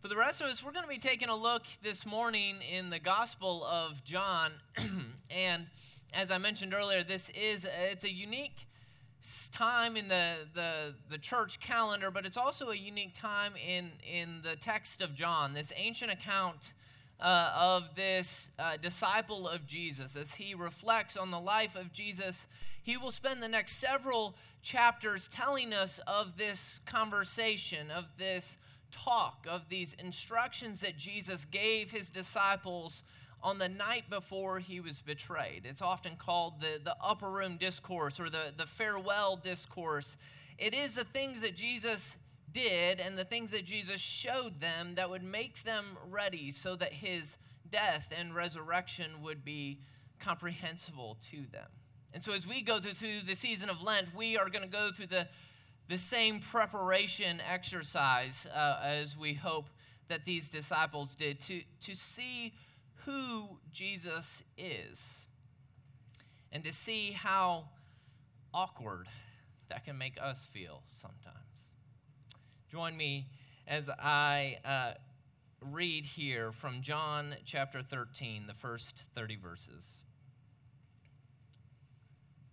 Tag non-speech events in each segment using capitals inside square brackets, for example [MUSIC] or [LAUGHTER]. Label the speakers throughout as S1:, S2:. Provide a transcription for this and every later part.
S1: For the rest of us, we're going to be taking a look this morning in the Gospel of John. [CLEARS THROAT] and as I mentioned earlier, this is it's a unique time in the, the, the church calendar, but it's also a unique time in, in the text of John, this ancient account uh, of this uh, disciple of Jesus. As he reflects on the life of Jesus, he will spend the next several chapters telling us of this conversation, of this talk, of these instructions that Jesus gave his disciples on the night before he was betrayed. It's often called the, the upper room discourse or the, the farewell discourse. It is the things that Jesus did and the things that Jesus showed them that would make them ready so that his death and resurrection would be comprehensible to them. And so, as we go through, through the season of Lent, we are going to go through the the same preparation exercise uh, as we hope that these disciples did to, to see who Jesus is and to see how awkward that can make us feel sometimes. Join me as I uh, read here from John chapter 13, the first 30 verses.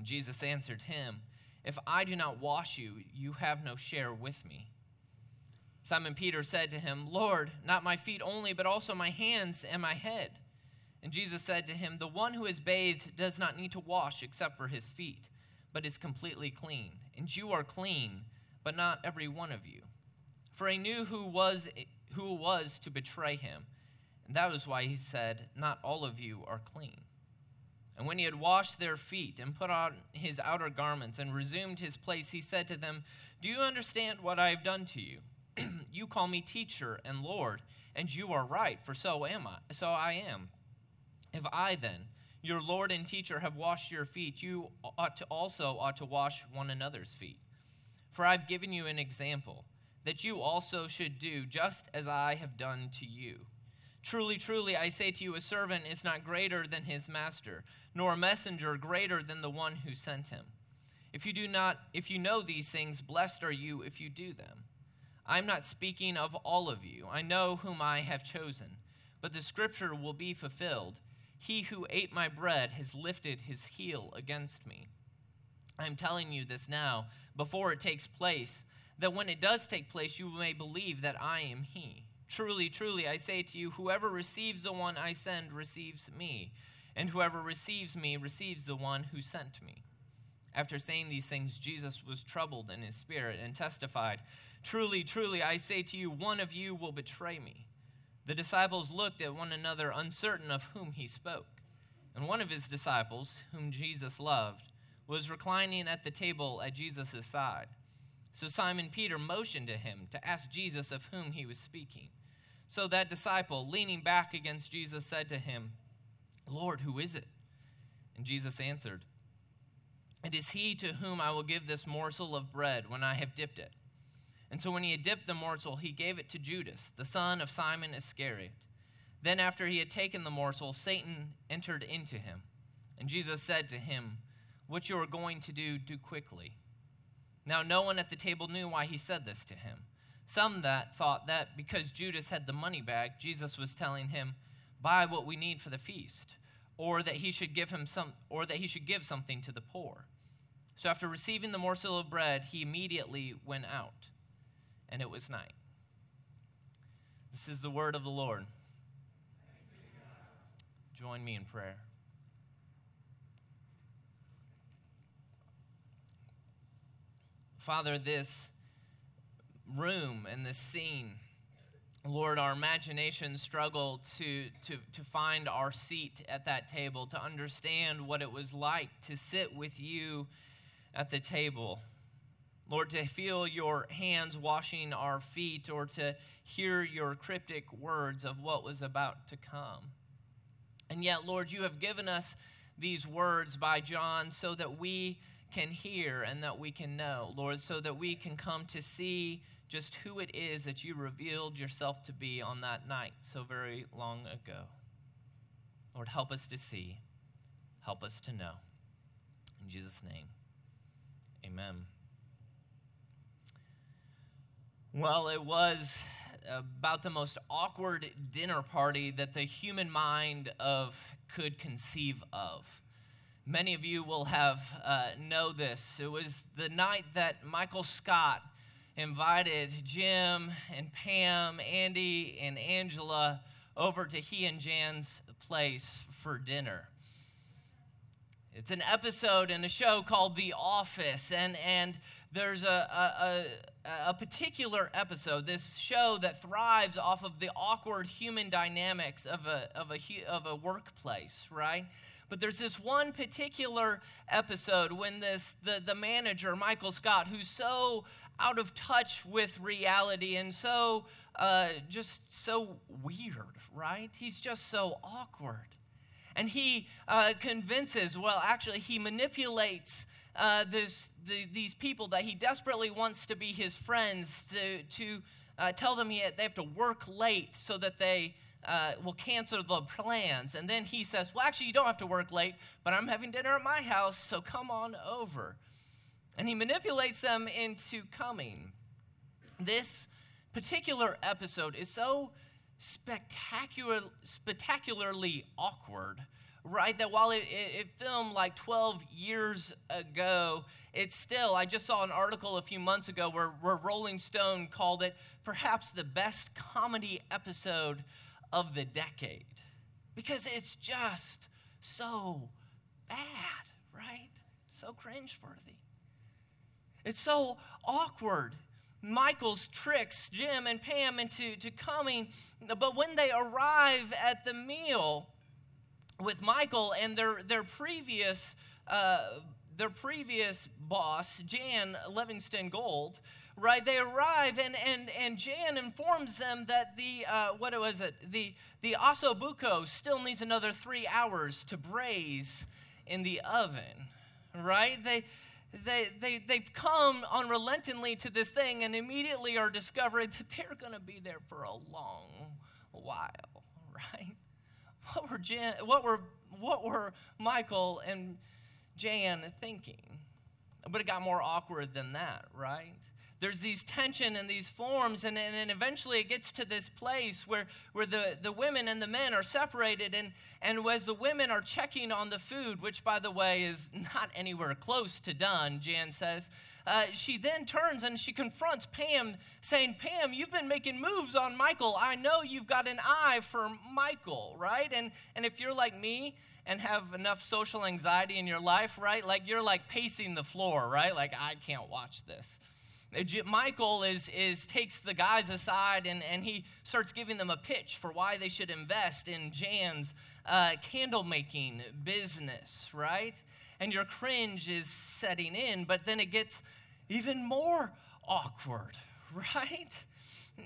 S1: And Jesus answered him, If I do not wash you, you have no share with me. Simon Peter said to him, Lord, not my feet only, but also my hands and my head. And Jesus said to him, The one who is bathed does not need to wash except for his feet, but is completely clean. And you are clean, but not every one of you. For he knew who was who was to betray him. And that was why he said, Not all of you are clean. And when he had washed their feet and put on his outer garments and resumed his place, he said to them, Do you understand what I have done to you? [CLEARS THROAT] you call me teacher and Lord, and you are right, for so am I. So I am. If I then, your Lord and teacher, have washed your feet, you ought to also ought to wash one another's feet. For I've given you an example, that you also should do just as I have done to you. Truly, truly, I say to you, a servant is not greater than his master, nor a messenger greater than the one who sent him. If you do not, if you know these things, blessed are you if you do them. I'm not speaking of all of you. I know whom I have chosen, but the scripture will be fulfilled. He who ate my bread has lifted his heel against me. I'm telling you this now, before it takes place, that when it does take place, you may believe that I am he. Truly, truly, I say to you, whoever receives the one I send receives me, and whoever receives me receives the one who sent me. After saying these things, Jesus was troubled in his spirit and testified, Truly, truly, I say to you, one of you will betray me. The disciples looked at one another, uncertain of whom he spoke. And one of his disciples, whom Jesus loved, was reclining at the table at Jesus' side. So Simon Peter motioned to him to ask Jesus of whom he was speaking. So that disciple, leaning back against Jesus, said to him, Lord, who is it? And Jesus answered, It is he to whom I will give this morsel of bread when I have dipped it. And so when he had dipped the morsel, he gave it to Judas, the son of Simon Iscariot. Then, after he had taken the morsel, Satan entered into him. And Jesus said to him, What you are going to do, do quickly. Now, no one at the table knew why he said this to him. Some that thought that because Judas had the money bag, Jesus was telling him, "Buy what we need for the feast," or that he should give him some or that he should give something to the poor. So after receiving the morsel of bread, he immediately went out, and it was night. This is the word of the Lord. Join me in prayer. Father, this room and this scene, Lord, our imaginations struggle to, to, to find our seat at that table, to understand what it was like to sit with you at the table. Lord, to feel your hands washing our feet or to hear your cryptic words of what was about to come. And yet, Lord, you have given us these words by John so that we can hear and that we can know, Lord, so that we can come to see just who it is that you revealed yourself to be on that night so very long ago. Lord, help us to see, help us to know. In Jesus' name, amen. Well, it was about the most awkward dinner party that the human mind of could conceive of. Many of you will have uh, know this. It was the night that Michael Scott invited Jim and Pam, Andy and Angela over to he and Jan's place for dinner. It's an episode in a show called The Office, and, and there's a, a, a, a, particular episode, this show that thrives off of the awkward human dynamics of a, of a, of a workplace, right? But there's this one particular episode when this the, the manager, Michael Scott, who's so out of touch with reality and so uh, just so weird, right? He's just so awkward. And he uh, convinces, well, actually, he manipulates uh, this, the, these people that he desperately wants to be his friends to, to uh, tell them he, they have to work late so that they uh, will cancel the plans. And then he says, Well, actually, you don't have to work late, but I'm having dinner at my house, so come on over. And he manipulates them into coming. This particular episode is so spectacular, spectacularly awkward, right? That while it, it, it, filmed like 12 years ago, it's still, I just saw an article a few months ago where, where Rolling Stone called it perhaps the best comedy episode of the decade because it's just so bad, right? So cringeworthy. It's so awkward. Michael's tricks Jim and Pam into to coming, but when they arrive at the meal with Michael and their their previous uh, their previous boss Jan Livingston Gold, right? They arrive, and, and, and Jan informs them that the, uh, what was it? The, the ossobuco still needs another three hours to braise in the oven, right? They, they, they, they've come unrelentingly to this thing and immediately are discovering [LAUGHS] that they're going to be there for a long while, [LAUGHS] right? What were, Jan, what were, what were Michael and Jan thinking? But it got more awkward than that, right? There's these tension and these forms and, and, and, eventually it gets to this place where, where the, the women and the men are separated and, and as the women are checking on the food which by the way is not anywhere close to done jan says uh, she then turns and she confronts pam saying pam you've been making moves on michael. I know you've got an eye for michael right? And, and if you're like me and have enough social anxiety in your life right like you're like pacing the floor right? Like i can't watch this Michael is, is takes the guys aside and, and he starts giving them a pitch for why they should invest in Jan's uh, candle making business, right? And your cringe is setting in, but then it gets even more awkward, [LAUGHS] right?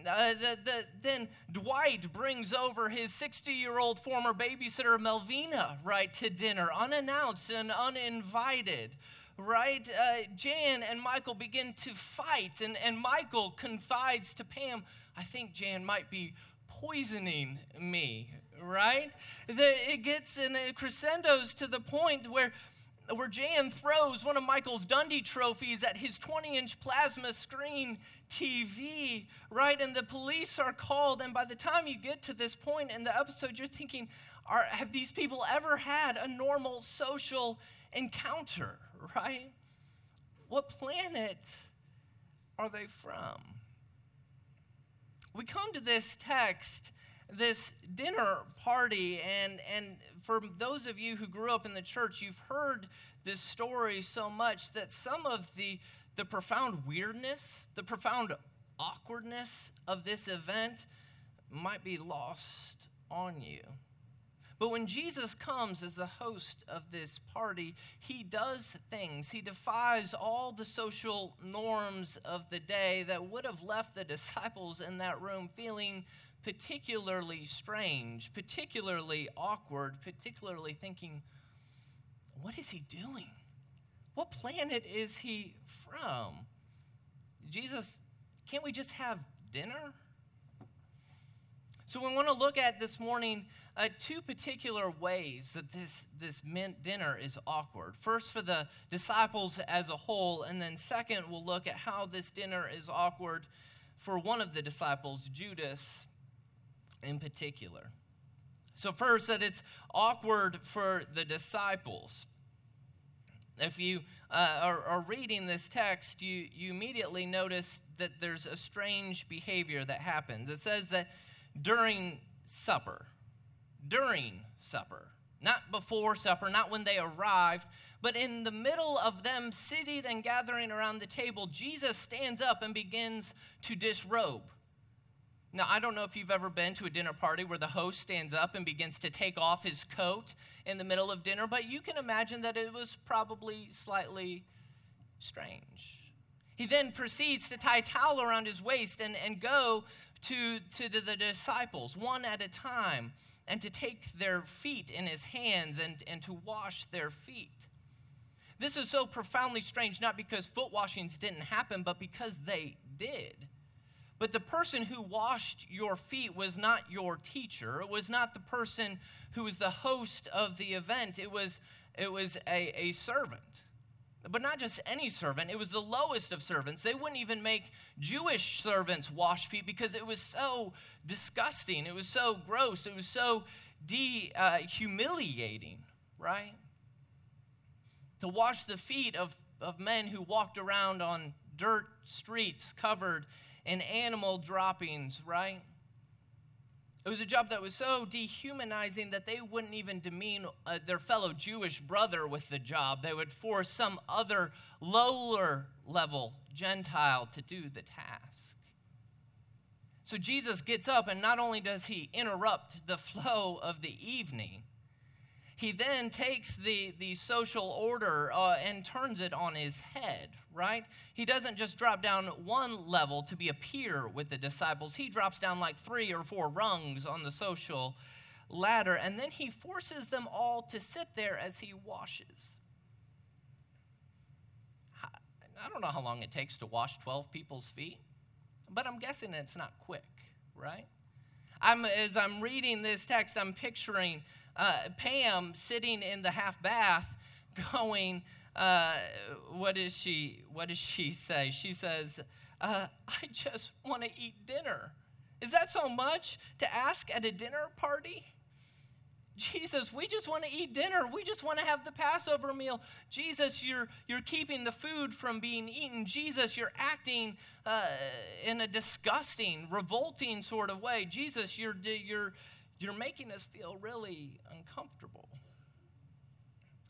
S1: Uh, the, the, then Dwight brings over his 60 year old former babysitter Melvina, right, to dinner, unannounced and uninvited right? Uh, Jan and Michael begin to fight, and, and Michael confides to Pam, I think Jan might be poisoning me, right? The, it gets in the crescendos to the point where where Jan throws one of Michael's Dundie trophies at his 20 inch plasma screen TV, right? And the police are called. And by the time you get to this point in the episode, you're thinking, are, have these people ever had a normal social encounter, [LAUGHS] right? What planet are they from? we come to this text, this dinner party, and, and for those of you who grew up in the church, you've heard this story so much that some of the, the profound weirdness, the profound awkwardness of this event might be lost on you. But when Jesus comes as the host of this party, he does things. He defies all the social norms of the day that would have left the disciples in that room feeling particularly strange, particularly awkward, particularly thinking, what is he doing? What planet is he from? Jesus, can't we just have dinner? So we want to look at this morning uh, two particular ways that this, this dinner is awkward. First, for the disciples as a whole, and then second, we'll look at how this dinner is awkward for one of the disciples, Judas in particular. So, first, that it's awkward for the disciples. If you uh, are, are, reading this text, you, you immediately notice that there's a strange behavior that happens. It says that during supper, during supper, not before supper, not when they arrived, but in the middle of them sitting and gathering around the table, Jesus stands up and begins to disrobe. Now, I don't know if you've ever been to a dinner party where the host stands up and begins to take off his coat in the middle of dinner, but you can imagine that it was probably slightly strange. He then proceeds to tie a towel around his waist and, and go to, to the, disciples one at a time and to take their feet in his hands and, and to wash their feet. This is so profoundly strange, not because foot washings didn't happen, but because they did. But the person who washed your feet was not your teacher. It was not the person who was the host of the event. It was, it was a, a servant but not just any servant, it was the lowest of servants. They wouldn't even make Jewish servants wash feet because it was so disgusting. It was so gross. It was so de, uh, humiliating, right? To wash the feet of, of men who walked around on dirt streets covered in animal droppings, right? It was a job that was so dehumanizing that they wouldn't even demean uh, their fellow Jewish brother with the job. They would force some other lower level Gentile to do the task. So Jesus gets up, and not only does he interrupt the flow of the evening, he then takes the, the social order uh, and turns it on his head, right? He doesn't just drop down one level to be a peer with the disciples, he drops down like three or four rungs on the social ladder, and then he forces them all to sit there as he washes. I don't know how long it takes to wash 12 people's feet, but I'm guessing it's not quick, right? I'm, as I'm reading this text, I'm picturing uh, Pam sitting in the half bath going, uh, what, is she, what does she say? She says, uh, I just want to eat dinner. Is that so much to ask at a dinner party? Jesus, we just want to eat dinner. We just want to have the Passover meal. Jesus, you're, you're keeping the food from being eaten. Jesus, you're acting uh, in a disgusting, revolting sort of way. Jesus, you're, you're, you're making us feel really uncomfortable.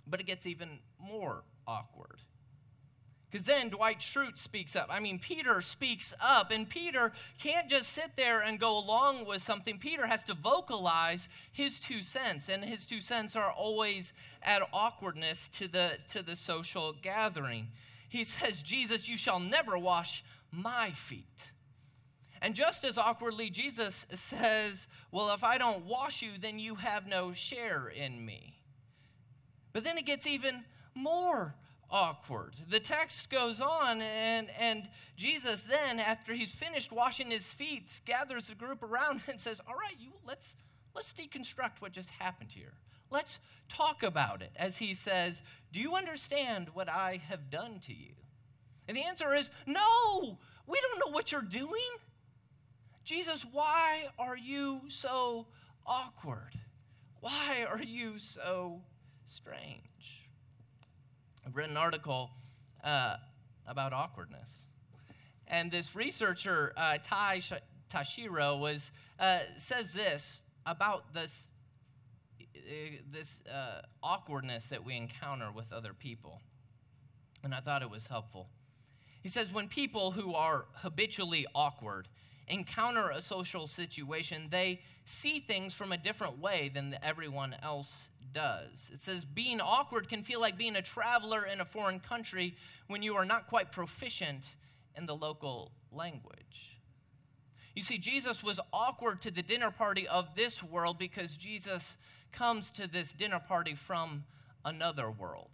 S1: But it gets even more awkward. Because then Dwight Schrute speaks up. I mean, Peter speaks up, and Peter can't just sit there and go along with something. Peter has to vocalize his two cents, and his two cents are always at awkwardness to the, to the social gathering. He says, Jesus, you shall never wash my feet. And just as awkwardly, Jesus says, Well, if I don't wash you, then you have no share in me. But then it gets even more awkward. The text goes on, and, and Jesus then, after he's finished washing his feet, gathers the group around and says, All right, you, let's, let's deconstruct what just happened here. Let's talk about it. As he says, Do you understand what I have done to you? And the answer is, No, we don't know what you're doing. Jesus, why are you so awkward? Why are you so strange? I've written an article uh, about awkwardness. And this researcher, uh, Ty, Tashiro was, uh, says this about this, uh, this uh, awkwardness that we encounter with other people. And I thought it was helpful. He says, when people who are habitually awkward encounter a social situation, they see things from a different way than everyone else does. It says, being awkward can feel like being a traveler in a foreign country when you are not quite proficient in the local language. You see, Jesus was awkward to the dinner party of this world because Jesus comes to this dinner party from another world,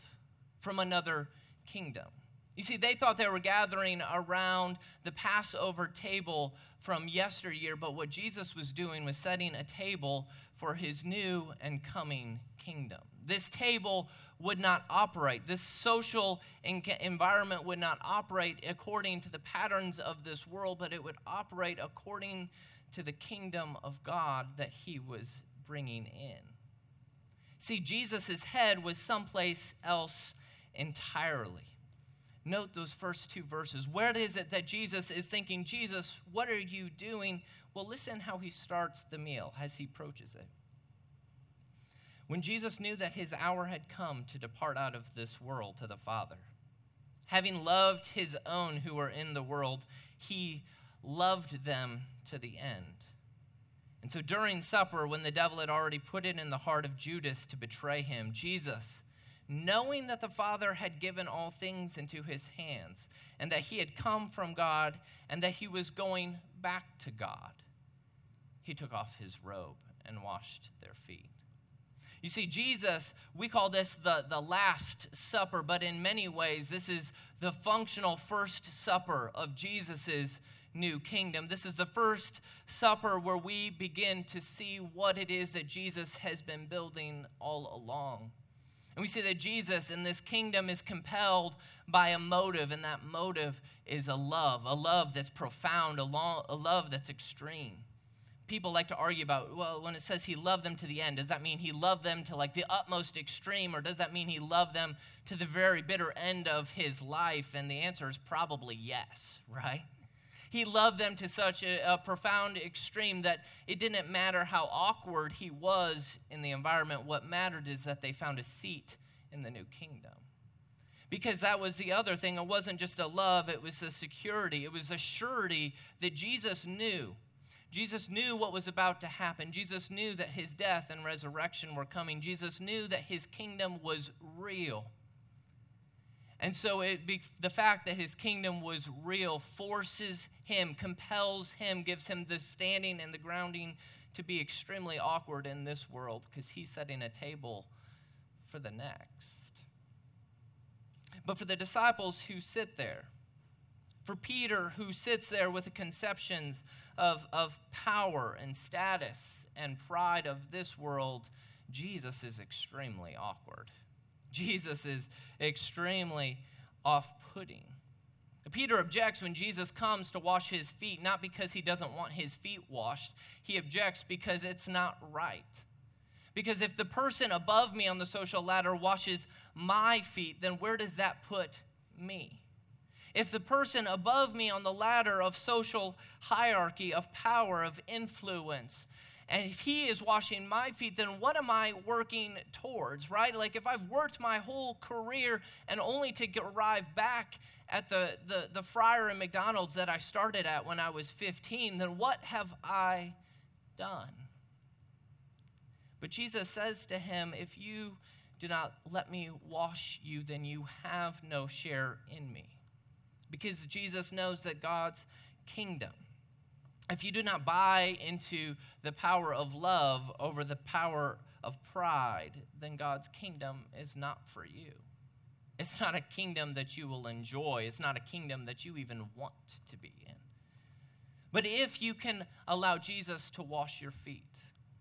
S1: from another kingdom. You see, they thought they were gathering around the Passover table from yesteryear, but what Jesus was doing was setting a table for his new and coming kingdom. This table would not operate, this social environment would not operate according to the patterns of this world, but it would operate according to the kingdom of God that he was bringing in. See, Jesus' head was someplace else entirely. Note those first two verses. Where is it that Jesus is thinking, Jesus, what are you doing? Well, listen how he starts the meal as he approaches it. When Jesus knew that his hour had come to depart out of this world to the Father, having loved his own who were in the world, he loved them to the end. And so during supper, when the devil had already put it in the heart of Judas to betray him, Jesus knowing that the Father had given all things into his hands, and that he had come from God, and that he was going back to God, he took off his robe and washed their feet. You see, Jesus, we call this the, the Last Supper, but in many ways, this is the functional First Supper of Jesus' new kingdom. This is the first supper where we begin to see what it is that Jesus has been building all along. And we see that Jesus in this kingdom is compelled by a motive, and that motive is a love, a love that's profound, a, a love that's extreme. People like to argue about, well, when it says he loved them to the end, does that mean he loved them to like the utmost extreme, or does that mean he loved them to the very bitter end of his life? And the answer is probably yes, [LAUGHS] right? He loved them to such a, a, profound extreme that it didn't matter how awkward he was in the environment. What mattered is that they found a seat in the new kingdom. Because that was the other thing. It wasn't just a love, it was a security. It was a surety that Jesus knew. Jesus knew what was about to happen. Jesus knew that his death and resurrection were coming. Jesus knew that his kingdom was real. And so it the fact that his kingdom was real forces him, compels him, gives him the standing and the grounding to be extremely awkward in this world because he's setting a table for the next. But for the disciples who sit there, for Peter who sits there with the conceptions of, of power and status and pride of this world, Jesus is extremely awkward. Jesus is extremely off putting. Peter objects when Jesus comes to wash his feet, not because he doesn't want his feet washed. He objects because it's not right. Because if the person above me on the social ladder washes my feet, then where does that put me? If the person above me on the ladder of social hierarchy, of power, of influence, and if he is washing my feet, then what am I working towards, right? Like if I've worked my whole career and only to get, arrive back at the, the, the fryer in McDonald's that I started at when I was 15, then what have I done? But Jesus says to him, If you do not let me wash you, then you have no share in me. Because Jesus knows that God's kingdom if you do not buy into the power of love over the power of pride, then God's kingdom is not for you. It's not a kingdom that you will enjoy. It's not a kingdom that you even want to be in. But if you can allow Jesus to wash your feet,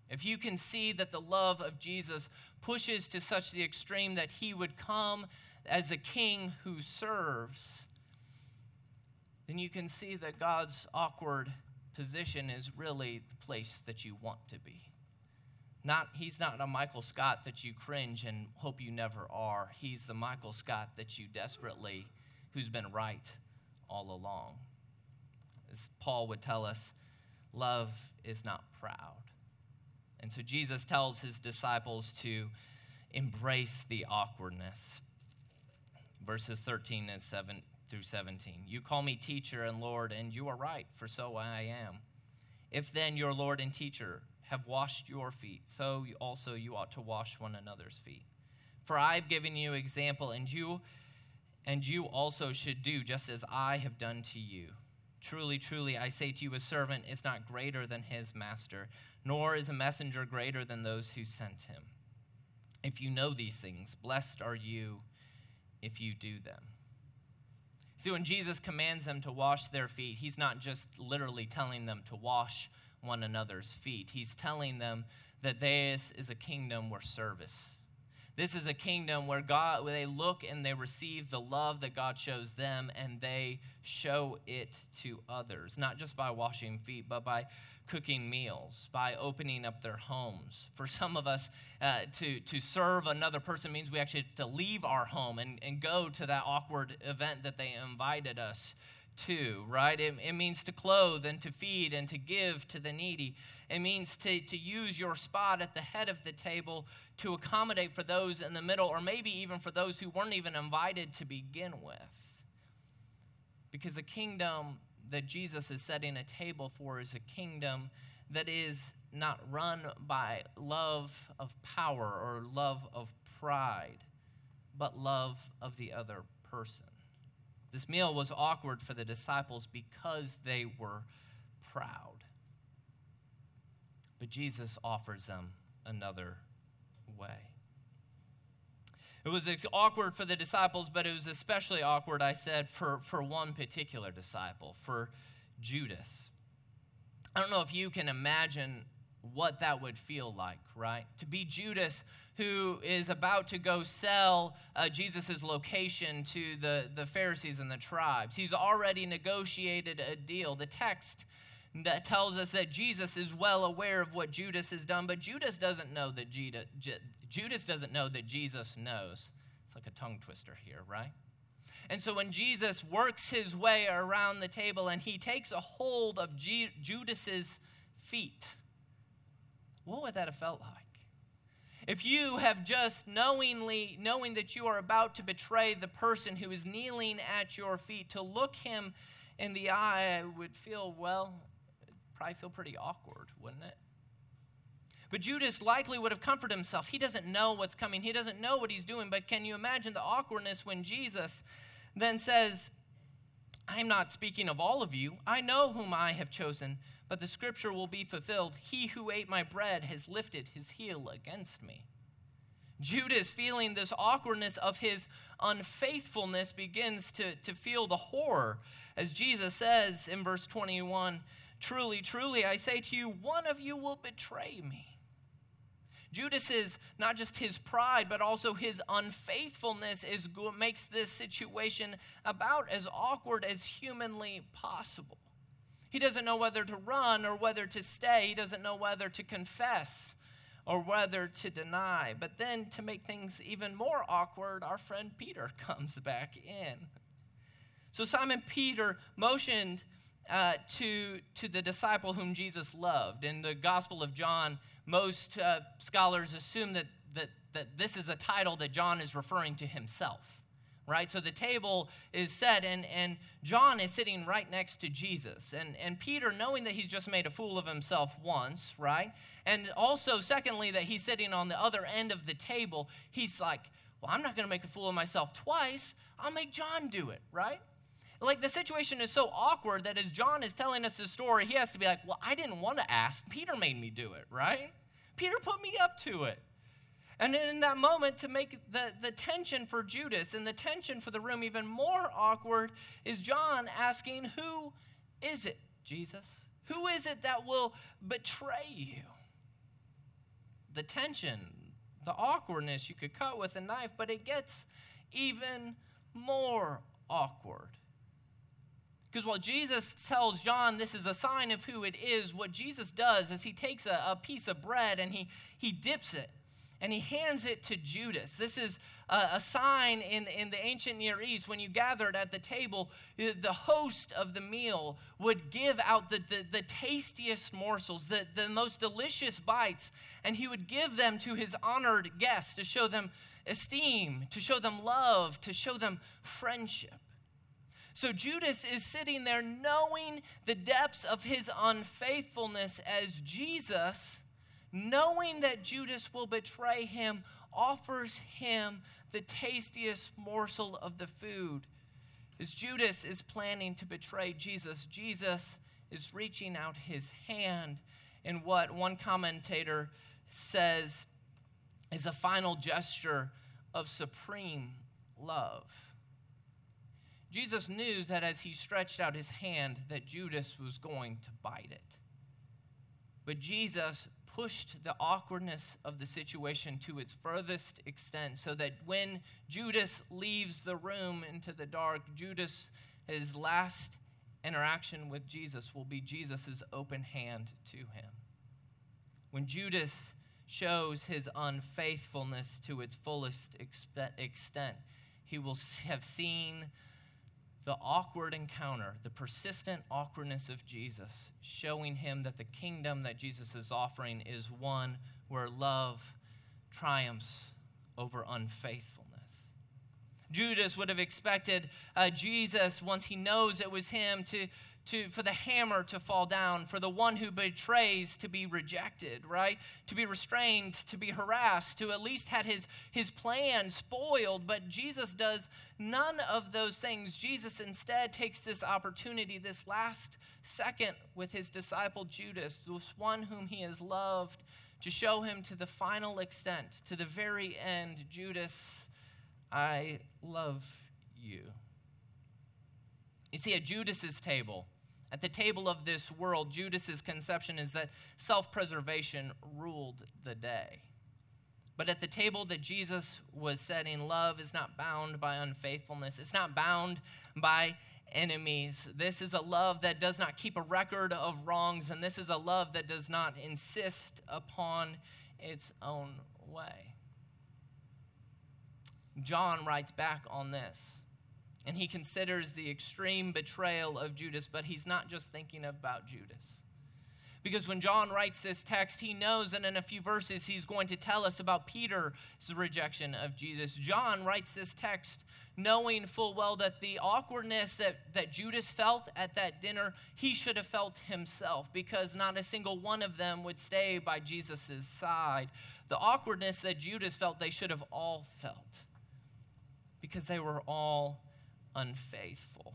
S1: if you can see that the love of Jesus pushes to such the extreme that he would come as a king who serves, then you can see that God's awkward position is really the place that you want to be. Not, he's not a Michael Scott that you cringe and hope you never are. He's the Michael Scott that you desperately, who's been right all along. As Paul would tell us, love is not proud. And so Jesus tells his disciples to embrace the awkwardness. Verses 13 and 7 through 17. You call me teacher and Lord, and you are right, for so I am. If then your Lord and teacher have washed your feet, so also you ought to wash one another's feet. For I've given you example, and you and you also should do just as I have done to you. Truly, truly, I say to you, a servant is not greater than his master, nor is a messenger greater than those who sent him. If you know these things, blessed are you if you do them. See, when Jesus commands them to wash their feet, he's not just literally telling them to wash one another's feet, he's telling them that this is a kingdom where service this is a kingdom where God where they look and they receive the love that God shows them and they show it to others, not just by washing feet, but by cooking meals, by opening up their homes. For some of us, uh, to, to serve another person means we actually have to leave our home and, and go to that awkward event that they invited us right? It, it means to clothe and to feed and to give to the needy. It means to, to use your spot at the head of the table to accommodate for those in the middle, or maybe even for those who weren't even invited to begin with. Because the kingdom that Jesus is setting a table for is a kingdom that is not run by love of power or love of pride, but love of the other person. This meal was awkward for the disciples because they were proud. But Jesus offers them another way. It was awkward for the disciples, but it was especially awkward, I said, for, for one particular disciple, for Judas. I don't know if you can imagine what that would feel like, right? To be Judas, who is about to go sell uh, Jesus' location to the, the Pharisees and the tribes. He's already negotiated a deal. The text that tells us that Jesus is well aware of what Judas has done, but Judas doesn't know that Judas, Judas doesn't know that Jesus knows. It's like a tongue twister here, right? And so when Jesus works his way around the table and he takes a hold of G- Judas's feet, what would that have felt like? If you have just knowingly, knowing that you are about to betray the person who is kneeling at your feet, to look him in the eye would feel, well, probably feel pretty awkward, wouldn't it? But Judas likely would have comforted himself. He doesn't know what's coming, he doesn't know what he's doing. But can you imagine the awkwardness when Jesus then says, I'm not speaking of all of you. I know whom I have chosen, but the scripture will be fulfilled. He who ate my bread has lifted his heel against me. Judas, feeling this awkwardness of his unfaithfulness, begins to, to feel the horror. As Jesus says in verse 21 Truly, truly, I say to you, one of you will betray me. Judas is not just his pride, but also his unfaithfulness is makes this situation about as awkward as humanly possible. He doesn't know whether to run or whether to stay. He doesn't know whether to confess or whether to deny. But then, to make things even more awkward, our friend Peter [LAUGHS] comes back in. So Simon Peter motioned uh, to, to the disciple whom Jesus loved. In the Gospel of John, most uh, scholars assume that, that, that this is a title that John is referring to himself. Right? So the table is set, and, and John is sitting right next to Jesus. And, and Peter, knowing that he's just made a fool of himself once, right? And also, secondly, that he's sitting on the other end of the table, he's like, Well, I'm not going to make a fool of myself twice. I'll make John do it, right? Like the situation is so awkward that as John is telling us his story, he has to be like, Well, I didn't want to ask. Peter made me do it, right? Peter put me up to it. And in that moment, to make the, the tension for Judas and the tension for the room even more awkward, is John asking, Who is it, Jesus? Who is it that will betray you? The tension, the awkwardness you could cut with a knife, but it gets even more awkward. Because while Jesus tells John this is a sign of who it is, what Jesus does is he takes a, a, piece of bread and he, he dips it and he hands it to Judas. This is a, a, sign in, in the ancient Near East. When you gathered at the table, the host of the meal would give out the, the, the tastiest morsels, the, the most delicious bites, and he would give them to his honored guests to show them esteem, to show them love, to show them friendship. So Judas is sitting there knowing the depths of his unfaithfulness as Jesus knowing that Judas will betray him, offers him the tastiest morsel of the food. As Judas is planning to betray Jesus, Jesus is reaching out his hand in what one commentator says is a final gesture of supreme love. Jesus knew that as he stretched out his hand that Judas was going to bite it. But Jesus pushed the awkwardness of the situation to its furthest extent so that when Judas leaves the room into the dark, Judas, his last interaction with Jesus will be Jesus' open hand to him. When Judas shows his unfaithfulness to its fullest extent, he will have seen the awkward encounter, the persistent awkwardness of Jesus, showing him that the kingdom that Jesus is offering is one where love triumphs over unfaithfulness. Judas would have expected uh, Jesus, once he knows it was him, to to, for the hammer to fall down, for the one who betrays to be rejected, right? To be restrained, to be harassed, to at least had his, his plan spoiled. But Jesus does none of those things. Jesus instead takes this opportunity, this last second with his disciple Judas, this one whom he has loved, to show him to the final extent, to the very end Judas, I love you. You see, at Judas's table, at the table of this world, Judas's conception is that self-preservation ruled the day. But at the table that Jesus was setting, love is not bound by unfaithfulness. It's not bound by enemies. This is a love that does not keep a record of wrongs, and this is a love that does not insist upon its own way. John writes back on this and he considers the extreme betrayal of Judas, but he's not just thinking about Judas. Because when John writes this text, he knows that in a few verses he's going to tell us about Peter's rejection of Jesus. John writes this text knowing full well that the awkwardness that, that Judas felt at that dinner, he should have felt himself because not a single one of them would stay by Jesus' side. The awkwardness that Judas felt, they should have all felt because they were all unfaithful.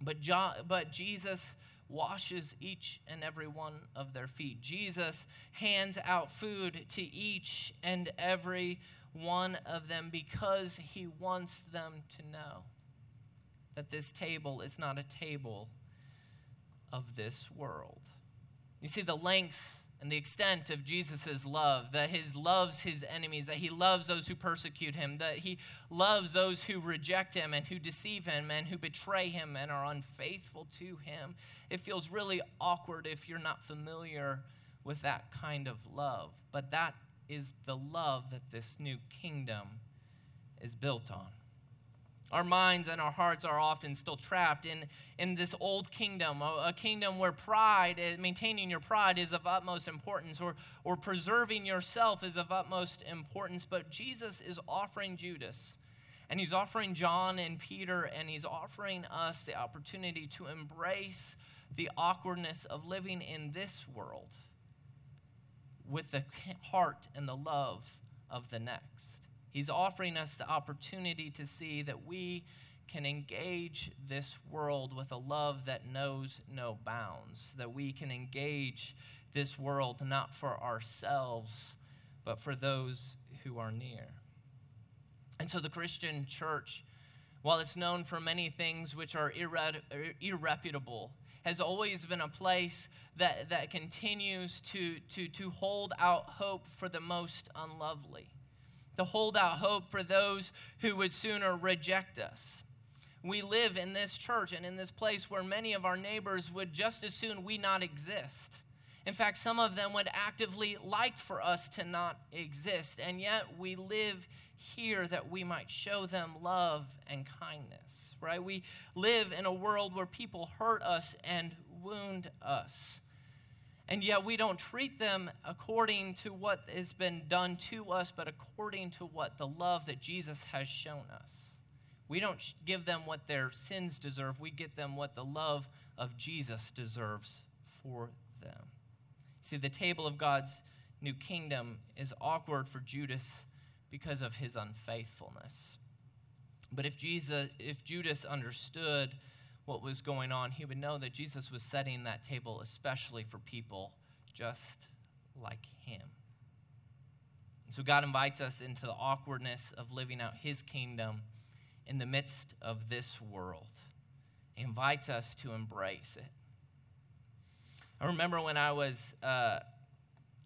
S1: But, John, but Jesus washes each and every one of their feet. Jesus hands out food to each and every one of them because he wants them to know that this table is not a table of this world. You see, the lengths and the extent of Jesus' love, that he loves his enemies, that he loves those who persecute him, that he loves those who reject him and who deceive him and who betray him and are unfaithful to him. It feels really awkward if you're not familiar with that kind of love. But that is the love that this new kingdom is built on. Our minds and our hearts are often still trapped in, in this old kingdom, a, a kingdom where pride, eh, maintaining your pride, is of utmost importance, or, or preserving yourself is of utmost importance. But Jesus is offering Judas, and he's offering John and Peter, and he's offering us the opportunity to embrace the awkwardness of living in this world with the heart and the love of the next. He's offering us the opportunity to see that we can engage this world with a love that knows no bounds, that we can engage this world not for ourselves, but for those who are near. And so the Christian church, while it's known for many things which are irre- irreputable, has always been a place that, that continues to, to, to hold out hope for the most unlovely to hold out hope for those who would sooner reject us. We live in this church and in this place where many of our neighbors would just as soon we not exist. In fact, some of them would actively like for us to not exist, and yet we live here that we might show them love and kindness, right? We live in a world where people hurt us and wound us. And yet we don't treat them according to what has been done to us, but according to what the love that Jesus has shown us. We don't give them what their sins deserve, we get them what the love of Jesus deserves for them. See, the table of God's new kingdom is awkward for Judas because of his unfaithfulness. But if Jesus if Judas understood what was going on, he would know that Jesus was setting that table especially for people just like him. So God invites us into the awkwardness of living out his kingdom in the midst of this world. He invites us to embrace it. I remember when I was, uh,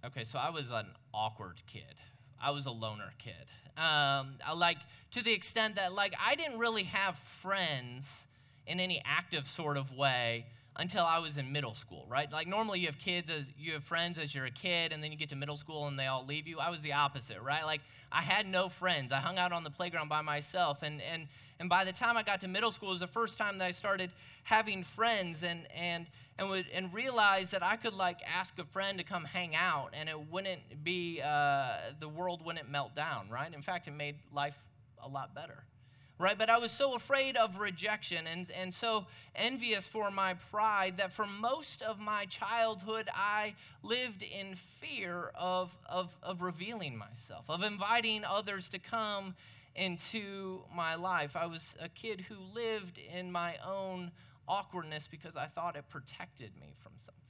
S1: okay, so I was an awkward kid. I was a loner kid. Um, I like to the extent that like I didn't really have friends in any active sort of way until I was in middle school, right? Like normally you have kids as you have friends as you're a kid and then you get to middle school and they all leave you. I was the opposite, right? Like I had no friends. I hung out on the playground by myself and and and by the time I got to middle school it was the first time that I started having friends and and and would and realized that I could like ask a friend to come hang out and it wouldn't be uh, the world wouldn't melt down, right? In fact, it made life a lot better right? But I was so afraid of rejection and, and so envious for my pride that for most of my childhood, I lived in fear of, of, of revealing myself, of inviting others to come into my life. I was a kid who lived in my own awkwardness because I thought it protected me from something.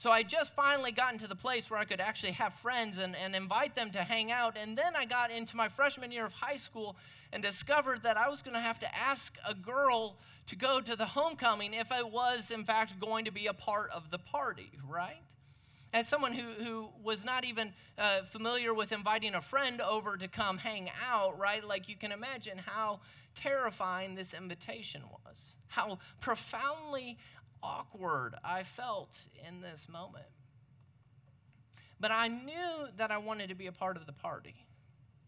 S1: So I just finally gotten to the place where I could actually have friends and, and invite them to hang out. And then I got into my freshman year of high school and discovered that I was going to have to ask a girl to go to the homecoming if I was, in fact, going to be a part of the party, right? As someone who, who was not even uh, familiar with inviting a friend over to come hang out, right? Like you can imagine how terrifying this invitation was, how profoundly awkward I felt in this moment. But I knew that I wanted to be a part of the party.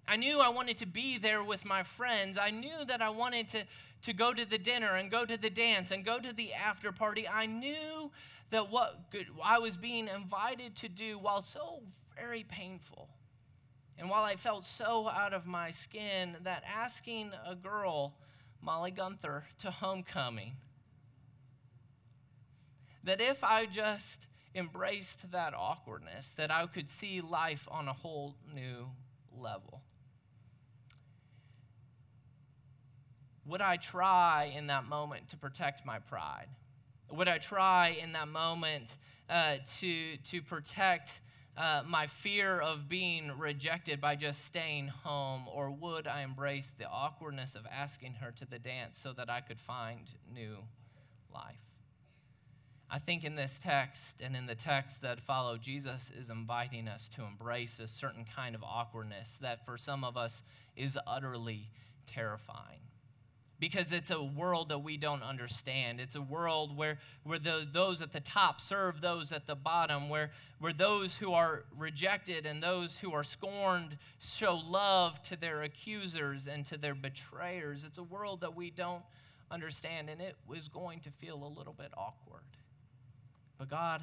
S1: I knew I wanted to be there with my friends. I knew that I wanted to, to go to the dinner and go to the dance and go to the after party. I knew that what I was being invited to do, while so very painful, and while I felt so out of my skin, that asking a girl, Molly Gunther, to homecoming that if I just embraced that awkwardness, that I could see life on a whole new level. Would I try in that moment to protect my pride? Would I try in that moment uh, to, to protect uh, my fear of being rejected by just staying home? Or would I embrace the awkwardness of asking her to the dance so that I could find new life? I think in this text and in the text that follow, Jesus is inviting us to embrace a certain kind of awkwardness that for some of us is utterly terrifying. Because it's a world that we don't understand. It's a world where, where the, those at the top serve those at the bottom, where, where those who are rejected and those who are scorned show love to their accusers and to their betrayers. It's a world that we don't understand, and it was going to feel a little bit awkward. But God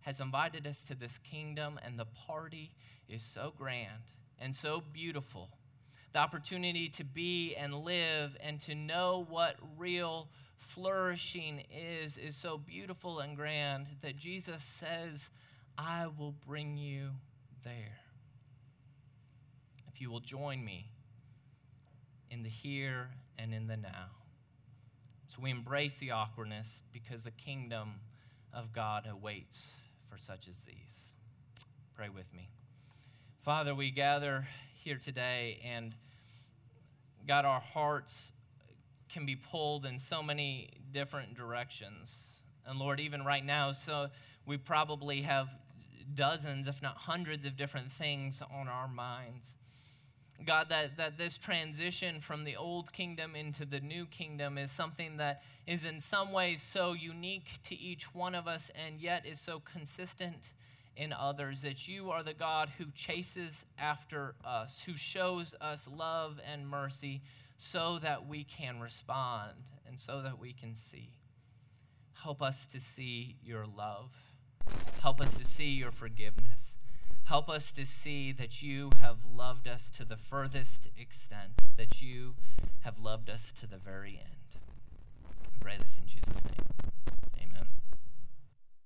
S1: has invited us to this kingdom, and the party is so grand and so beautiful. The opportunity to be and live and to know what real flourishing is is so beautiful and grand that Jesus says, I will bring you there. If you will join me in the here and in the now. So we embrace the awkwardness because the kingdom of God awaits for such as these. Pray with me. Father, we gather here today, and God, our hearts can be pulled in so many different directions. And Lord, even right now, so we probably have dozens, if not hundreds, of different things on our minds. God, that, that this transition from the old kingdom into the new kingdom is something that is in some ways so unique to each one of us and yet is so consistent in others. That you are the God who chases after us, who shows us love and mercy so that we can respond and so that we can see. Help us to see your love. Help us to see your forgiveness. Help us to see that you have loved us to the furthest extent, that you have loved us to the very end. I pray this in Jesus' name.